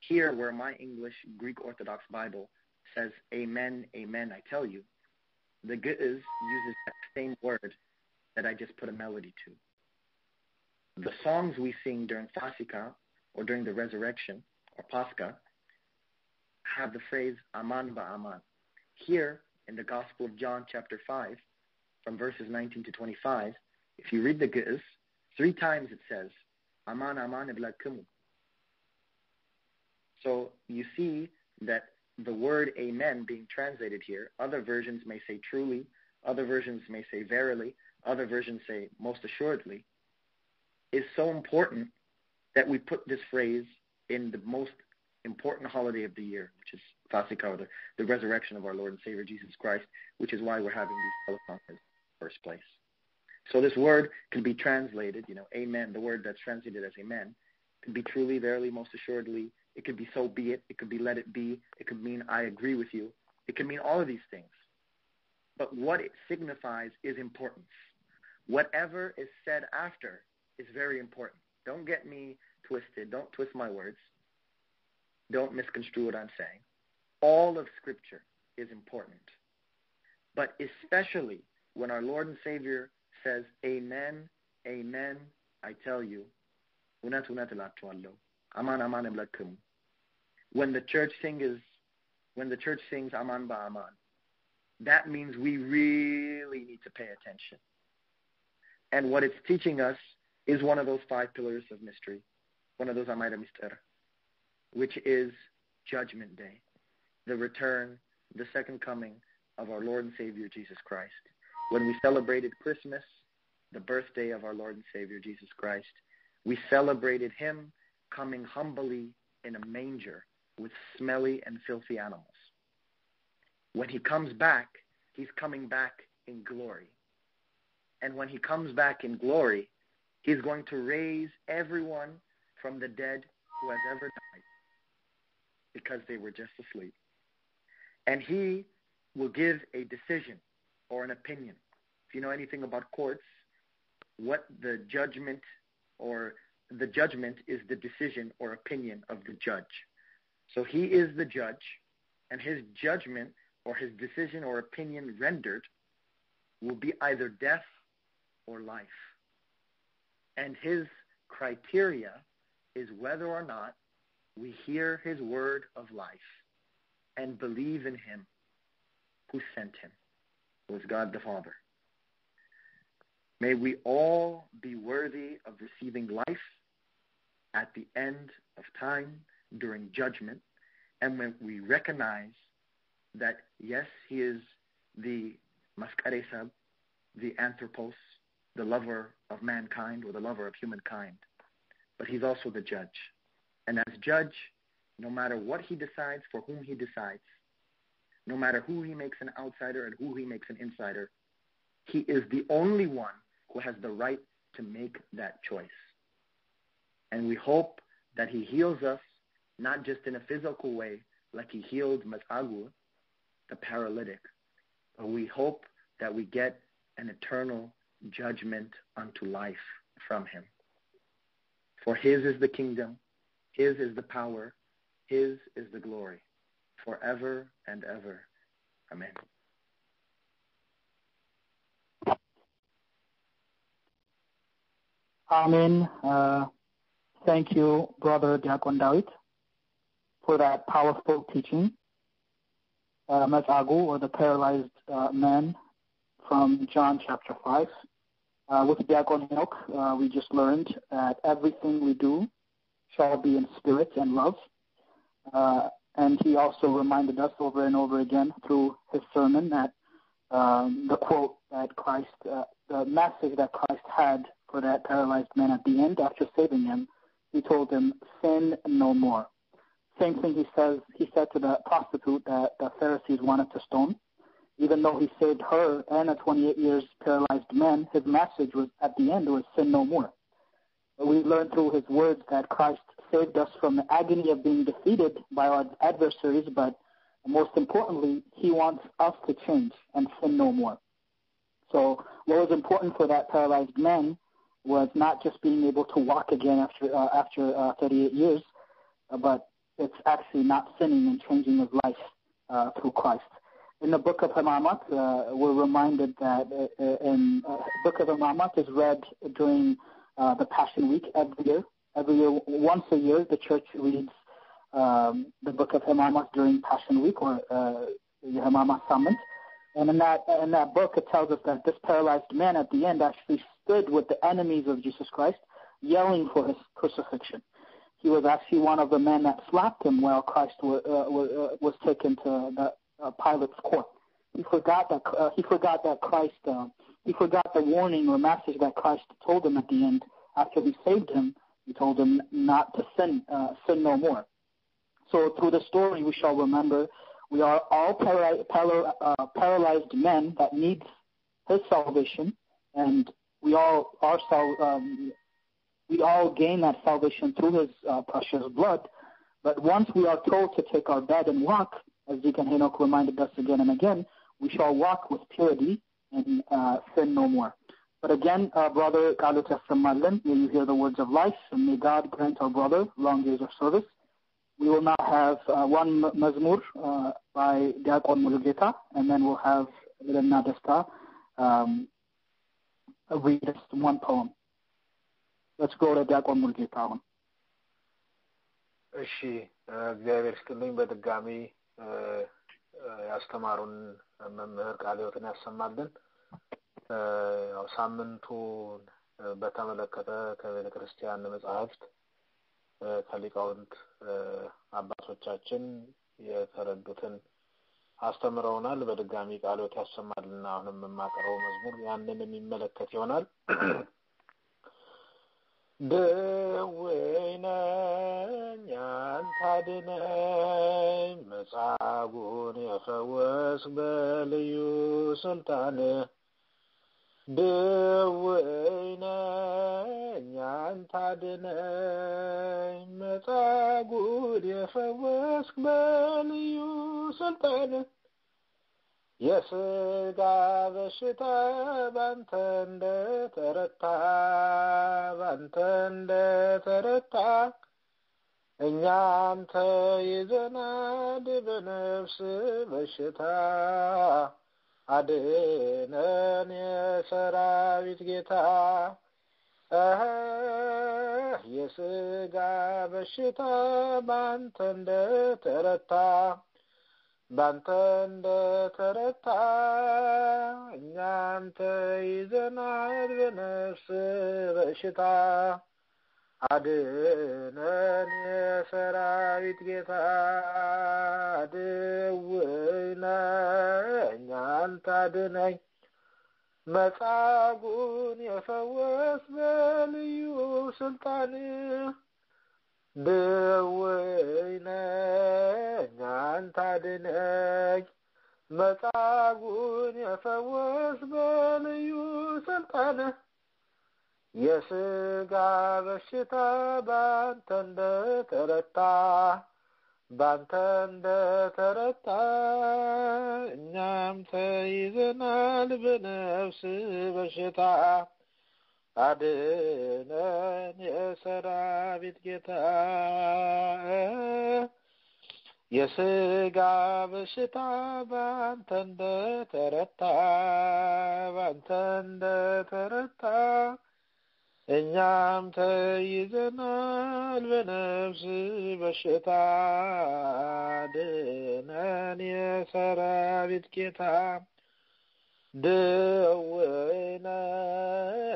Here, where my English Greek Orthodox Bible says, Amen, Amen, I tell you, the Ge'ez uses that same word that I just put a melody to. The songs we sing during Fasika or during the resurrection or Pascha have the phrase Aman ba Aman. Here in the Gospel of John, chapter 5, from verses 19 to 25, if you read the Ge'ez, three times it says, Aman Aman iblakumu. So you see that the word amen being translated here, other versions may say truly, other versions may say verily, other versions say most assuredly, is so important that we put this phrase in the most important holiday of the year, which is Fasika, the, the resurrection of our Lord and Savior Jesus Christ, which is why we're having these teleconferences in the first place. So this word can be translated, you know, amen, the word that's translated as amen, can be truly, verily, most assuredly. It could be so be it. It could be let it be. It could mean I agree with you. It can mean all of these things. But what it signifies is importance. Whatever is said after is very important. Don't get me twisted. Don't twist my words. Don't misconstrue what I'm saying. All of Scripture is important. But especially when our Lord and Savior says, Amen, Amen, I tell you, aman aman when the church sings when the church sings aman ba aman that means we really need to pay attention and what it's teaching us is one of those five pillars of mystery, one of those Amida Mister, which is Judgment Day, the return, the second coming of our Lord and Savior Jesus Christ. When we celebrated Christmas, the birthday of our Lord and Savior Jesus Christ, we celebrated him coming humbly in a manger with smelly and filthy animals. When he comes back, he's coming back in glory. And when he comes back in glory, he's going to raise everyone from the dead who has ever died because they were just asleep. And he will give a decision or an opinion. If you know anything about courts, what the judgment or the judgment is the decision or opinion of the judge. So he is the judge, and his judgment or his decision or opinion rendered will be either death or life. And his criteria is whether or not we hear his word of life and believe in him who sent him, who is God the Father. May we all be worthy of receiving life at the end of time during judgment, and when we recognize that, yes, he is the Maskaresab, the Anthropos, the lover of mankind or the lover of humankind, but he's also the judge. And as judge, no matter what he decides for whom he decides, no matter who he makes an outsider and who he makes an insider, he is the only one who has the right to make that choice. And we hope that he heals us, not just in a physical way, like he healed Masagu, the paralytic, but we hope that we get an eternal judgment unto life from him. For his is the kingdom, his is the power, his is the glory, forever and ever. Amen. Amen. Uh, thank you, Brother Diakon Dawit, for that powerful teaching. Uh, or the paralyzed uh, man from John chapter 5. Uh, with Diakon Enoch, uh, we just learned that everything we do shall be in spirit and love. Uh, and he also reminded us over and over again through his sermon that um, the quote that Christ, uh, the message that Christ had for that paralyzed man at the end after saving him, he told him, sin no more. Same thing he says, he said to the prostitute that the Pharisees wanted to stone. Even though he saved her and a 28 years paralyzed man, his message was at the end was sin no more. We learn through his words that Christ saved us from the agony of being defeated by our adversaries, but most importantly, he wants us to change and sin no more. So what was important for that paralyzed man was not just being able to walk again after uh, after uh, 38 years, uh, but it's actually not sinning and changing his life uh, through Christ. In the Book of Hamamat, uh, we're reminded that uh, in uh, Book of Hamamat is read during uh, the Passion Week every year. Every year, once a year, the church reads um, the Book of Hamamat during Passion Week or uh, the Hamamat Summit. And in that in that book, it tells us that this paralyzed man at the end actually stood with the enemies of Jesus Christ, yelling for his crucifixion. He was actually one of the men that slapped him while Christ was, uh, uh, was taken to the uh, Pilate's court. He forgot that uh, he forgot that Christ uh, he forgot the warning or message that Christ told him at the end after he saved him. He told him not to sin uh, sin no more. So through the story, we shall remember we are all para- para- uh, paralyzed men that need His salvation, and we all are sal- um, we all gain that salvation through His uh, precious blood. But once we are told to take our bed and walk, as Deacon Hanok reminded us again and again, we shall walk with purity and uh, sin no more. But again, uh, brother Kalut Malin, may you hear the words of life, and may God grant our brother long years of service. We will now have uh, one mazmur uh, by Diakon Mulugeta, and then we'll have Lena Desta um, read us one poem. Go to Diakon Mulugeta አሁን። እሺ እግዚአብሔር ይስጥልኝ። በድጋሚ ያስተማሩን መምህር ቃለ ያሰማልን። ያው ሳምንቱን በተመለከተ ከቤተ ክርስቲያን መጽሐፍት ከሊቃውንት አባቶቻችን የተረዱትን አስተምረውናል። በድጋሚ ቃለ ሕይወት አሁንም የማቀርበው መዝሙር ያንን የሚመለከት ይሆናል። ድውይ ነኝ አንተ አድነኝ፣ መጻጉዕን የፈወስክ በልዩ ስልጣን። ድውይ ነኝ አንተ አድነኝ፣ መጻጉዕን የፈወስክ በልዩ ስልጣን የስጋ በሽታ ባንተ እንደ ተረታ ባንተ እንደ ተረታ እኛም ተይዘናል በነፍስ በሽታ። አድነን የሰራዊት ጌታ። የስጋ በሽታ ባንተ እንደ ተረታ ባንተ እንደ ተረታ እኛም ተይዘናል በነፍስ በሽታ። አድነን የሰራዊት ጌታ ድውይ ነኝ አንተ አድነኝ። መጻጉዕን የፈወስ በልዩ ስልጣን ብውዕነ እኛን ታድነኝ መጻጉዕን የፈወስ በልዩ ስልጣን። የስጋ በሽታ ባንተ እንደተረታ ባንተ እንደተረታ እኛም ተይዘናል በነፍስ በሽታ። አድነን የሰራዊት ጌታ። የስጋ በሽታ ባንተ እንደ ተረታ ባንተ እንደ ተረታ እኛም ተይዘናል በነፍስ በሽታ። አድነን የሰራዊት ጌታ ድውይነ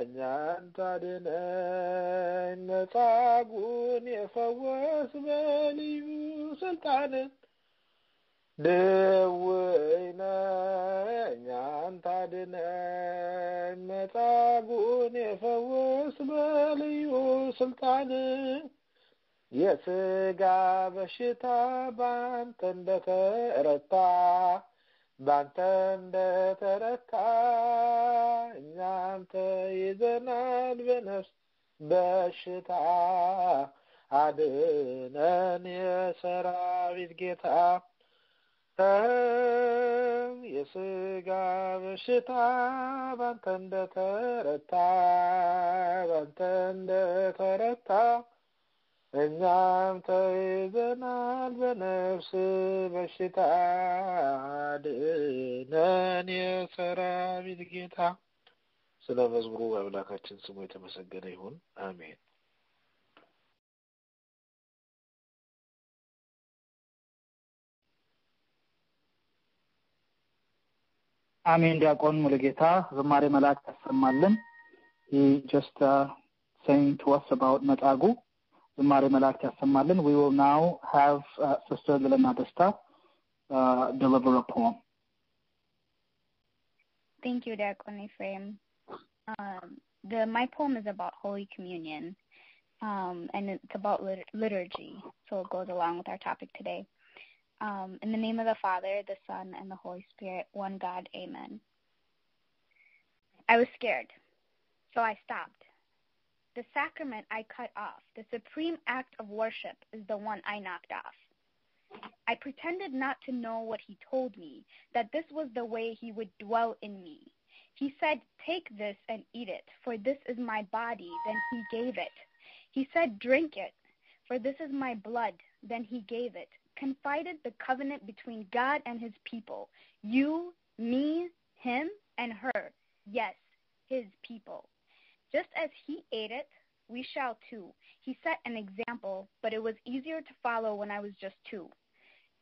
እኛን ታድነን መጻጉዕን የፈወስ በልዩ ስልጣን ድውይነ እኛን ታድነን መጻጉዕን የፈወስ በልዩ ስልጣን የስጋ በሽታ ባንተ እንደተረታ ባንተ እንደተረታ እኛም ተይዘናል በነፍስ በሽታ አድነን የሰራዊት ጌታ የስጋ በሽታ ባንተ እንደተረታ ባንተ እንደተረታ እኛም ተይዘናል በነፍስ በሽታ አድነን የሰራዊት ጌታ። ስለ መዝሙሩ አምላካችን ስሙ የተመሰገነ ይሁን። አሜን። አሜን። ዲያቆን ሙሉጌታ ዝማሬ መላእክት ያሰማልን። he just uh, saying to us about መጻጉ ዝማሬ መላእክት ያሰማልን። we will now have uh, sister Lilena Desta uh, deliver a poem. Thank you, Diakon Ephraim. Um, the my poem is about Holy Communion, um, and it's about lit- liturgy, so it goes along with our topic today. Um, in the name of the Father, the Son, and the Holy Spirit, one God, Amen. I was scared, so I stopped. The sacrament I cut off, the supreme act of worship, is the one I knocked off. I pretended not to know what he told me, that this was the way he would dwell in me. He said, Take this and eat it, for this is my body. Then he gave it. He said, Drink it, for this is my blood. Then he gave it. Confided the covenant between God and his people. You, me, him, and her. Yes, his people. Just as he ate it, we shall too. He set an example, but it was easier to follow when I was just two.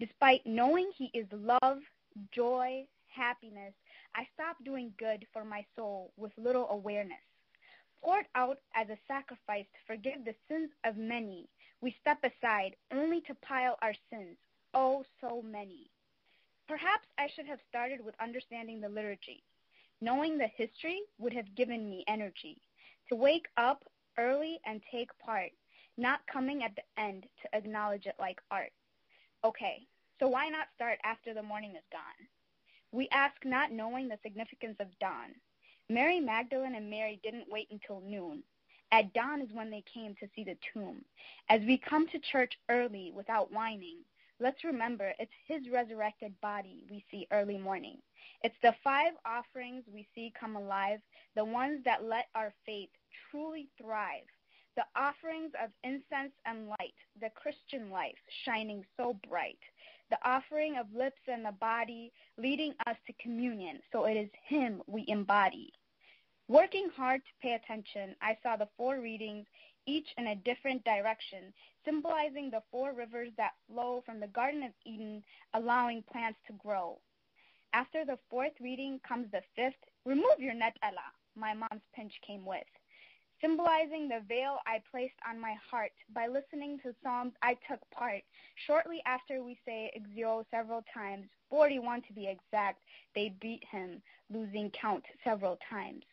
Despite knowing he is love, joy, happiness, I stopped doing good for my soul with little awareness. Poured out as a sacrifice to forgive the sins of many, we step aside only to pile our sins, oh so many. Perhaps I should have started with understanding the liturgy. Knowing the history would have given me energy to wake up early and take part, not coming at the end to acknowledge it like art. Okay, so why not start after the morning is gone? We ask not knowing the significance of dawn. Mary Magdalene and Mary didn't wait until noon. At dawn is when they came to see the tomb. As we come to church early without whining, let's remember it's his resurrected body we see early morning. It's the five offerings we see come alive, the ones that let our faith truly thrive. The offerings of incense and light, the Christian life shining so bright. The offering of lips and the body leading us to communion, so it is Him we embody. Working hard to pay attention, I saw the four readings, each in a different direction, symbolizing the four rivers that flow from the Garden of Eden, allowing plants to grow. After the fourth reading comes the fifth, remove your netela, my mom's pinch came with symbolizing the veil I placed on my heart by listening to Psalms I took part. Shortly after we say Egzio several times, 41 to be exact, they beat him, losing count several times.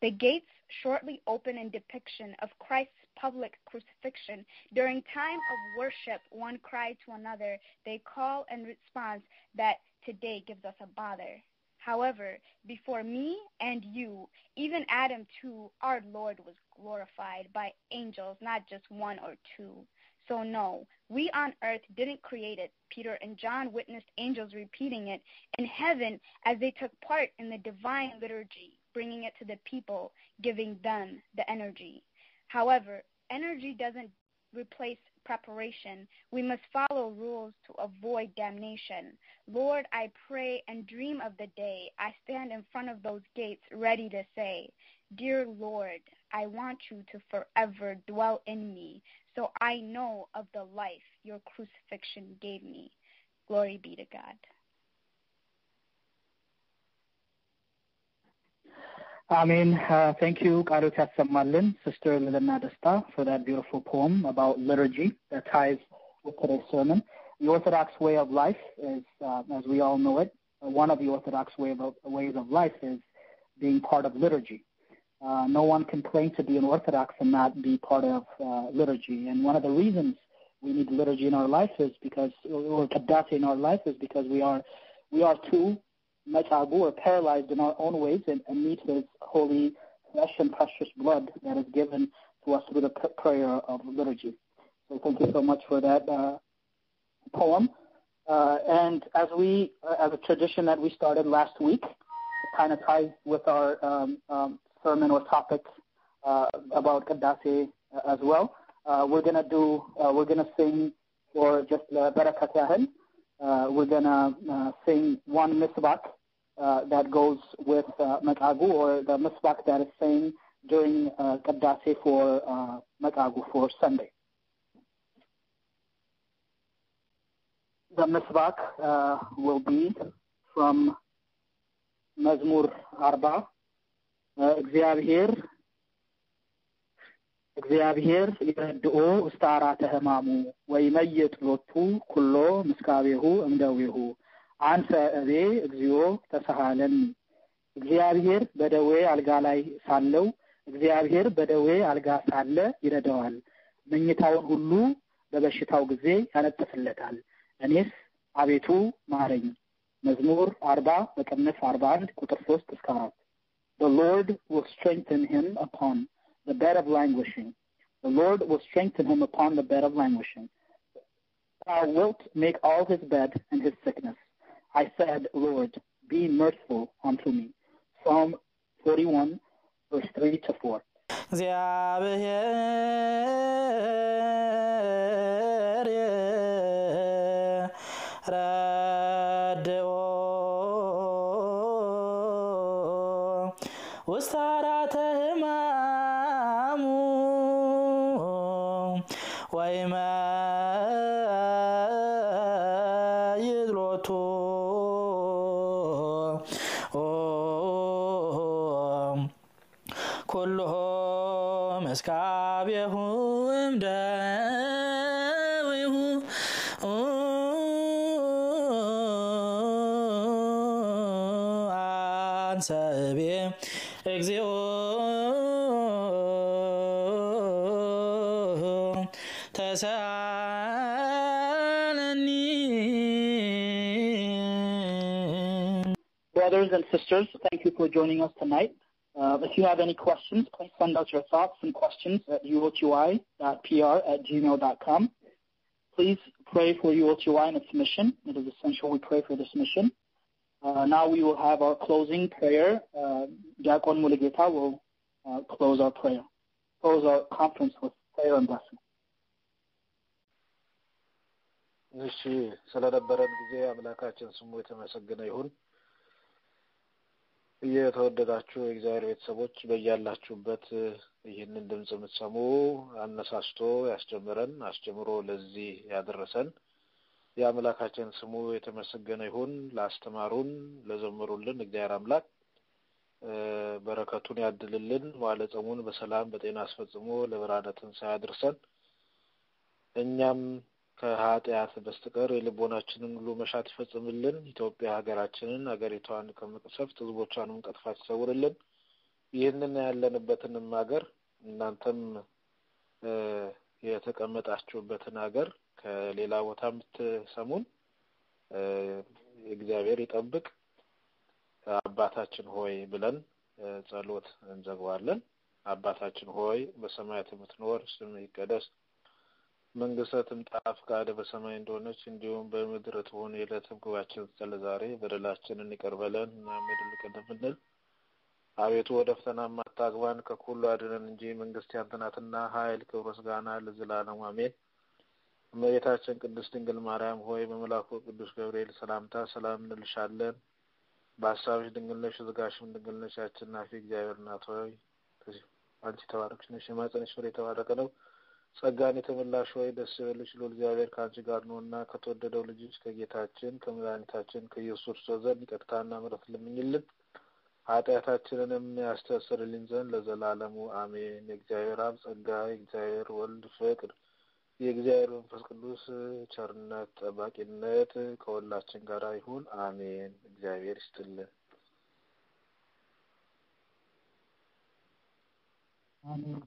The gates shortly open in depiction of Christ's public crucifixion. During time of worship, one cried to another. They call and response that today gives us a bother. However, before me and you, even Adam too, our Lord was glorified by angels, not just one or two. So no, we on earth didn't create it. Peter and John witnessed angels repeating it in heaven as they took part in the divine liturgy, bringing it to the people, giving them the energy. However, energy doesn't replace preparation. We must follow rules to avoid damnation. Lord, I pray and dream of the day I stand in front of those gates ready to say, Dear Lord, I want you to forever dwell in me so I know of the life your crucifixion gave me. Glory be to God. Amen. Uh, thank you, Karut Yatsamalin, Sister Lilina Desta, for that beautiful poem about liturgy that ties with today's sermon. The Orthodox way of life is, uh, as we all know it, one of the Orthodox way of, ways of life is being part of liturgy. Uh, no one can claim to be an Orthodox and not be part of uh, liturgy. And one of the reasons we need liturgy in our life is because, or Kidase in our life is because we are, we are too metabu or paralyzed in our own ways and, and need His holy flesh and precious blood that is given to us through the prayer of liturgy. So thank you so much for that uh, poem. Uh, and as we, uh, as a tradition that we started last week, kind of ties with our um, um, sermon or topic uh, about Kidase as well. Uh, we're gonna do, uh, we're gonna sing for just uh uh, we're going to uh, sing one misbak uh, that goes with uh, or the misbak that is sang during uh, for uh, for Sunday. The misbak uh, will be from Mazmur Arba. Uh, here. እግዚአብሔር ይረድኦ ውስተ አራተ ሕማሙ ወይመይጥ ሎቱ ኩሎ ምስካቤሁ እምደዌሁ አንሰ እቤ እግዚኦ ተሰሃለኒ እግዚአብሔር በደዌ አልጋ ላይ ሳለው እግዚአብሔር በደዌ አልጋ ሳለ ይረዳዋል። መኝታውን ሁሉ በበሽታው ጊዜ ያነጥፍለታል። እኔስ አቤቱ ማረኝ። መዝሙር አርባ በቅንፍ አርባ አንድ ቁጥር ሶስት እስከ አራት The Lord will strengthen him upon the bed of languishing. The Lord will strengthen him upon the bed of languishing. Thou wilt make all his bed and his sickness. I said, Lord, be merciful unto me. Psalm 41, verse 3 to 4. እግዚአብሔር thank you for joining us tonight. Uh, if you have any questions, please send us your thoughts and questions at uoty.pr at gmail.com. Please pray for UOTY and its mission. It is essential we pray for this mission. Uh, now we will have our closing prayer. Uh, Diakon Muligeta will uh, close our prayer, close our conference with prayer and blessing. እሺ ስለነበረን ጊዜ አምላካችን ስሙ የተመሰገነ ይሁን። የተወደዳችሁ የእግዚአብሔር ቤተሰቦች በያላችሁበት ይህንን ድምፅ የምትሰሙ አነሳስቶ ያስጀምረን አስጀምሮ ለዚህ ያደረሰን የአምላካችን ስሙ የተመሰገነ ይሁን። ላስተማሩን፣ ለዘመሩልን እግዚአብሔር አምላክ በረከቱን ያድልልን። መዋዕለ ጾሙን በሰላም በጤና አስፈጽሞ ለብርሃነ ትንሣኤ ያድርሰን። እኛም ከኃጢአት በስተቀር የልቦናችንን ሁሉ መሻት ይፈጽምልን። ኢትዮጵያ ሀገራችንን ሀገሪቷን ከመቅሰፍት ሕዝቦቿንም ቀጥፋት ይሰውርልን። ይህንን ያለንበትንም ሀገር እናንተም የተቀመጣችሁበትን ሀገር ከሌላ ቦታ የምትሰሙን እግዚአብሔር ይጠብቅ። አባታችን ሆይ ብለን ጸሎት እንዘግባለን። አባታችን ሆይ በሰማያት የምትኖር ስምህ ይቀደስ መንግስትህ ትምጣ፣ ፈቃድህ በሰማይ እንደሆነች እንዲሁም በምድር ትሁን። የዕለት ምግባችንን ስጠን ዛሬ፣ በደላችንን ይቅር በለን እኛም የበደሉንን እንደምንል። አቤቱ ወደ ፈተና አታግባን፣ ከሁሉ አድነን እንጂ መንግስት ያንተ ናትና፣ ኃይል፣ ክብር፣ ምስጋና ለዘላለሙ አሜን። እመቤታችን ቅድስት ድንግል ማርያም ሆይ በመልአኩ ቅዱስ ገብርኤል ሰላምታ ሰላም እንልሻለን። በሀሳብሽ ድንግል ነሽ፣ ስጋሽም ድንግል ነሽ። አሸናፊ እግዚአብሔር እናት ሆይ አንቺ የተባረክሽ ነሽ፣ የማኅፀንሽ ፍሬ የተባረከ ነው። ጸጋን የተመላሽ ሆይ ደስ ይበልሽ፣ ልዑል እግዚአብሔር ከአንቺ ጋር ነውና ከተወደደው ልጅሽ ከጌታችን ከመድኃኒታችን ከኢየሱስ ክርስቶስ ዘንድ ይቅርታና ምሕረት ለምኝልን ኃጢአታችንንም ያስተሰርይልን ዘንድ ለዘላለሙ አሜን። የእግዚአብሔር አብ ጸጋ፣ የእግዚአብሔር ወልድ ፍቅር፣ የእግዚአብሔር መንፈስ ቅዱስ ቸርነት፣ ጠባቂነት ከሁላችን ጋር ይሁን። አሜን። እግዚአብሔር ይስጥልን። አሜን።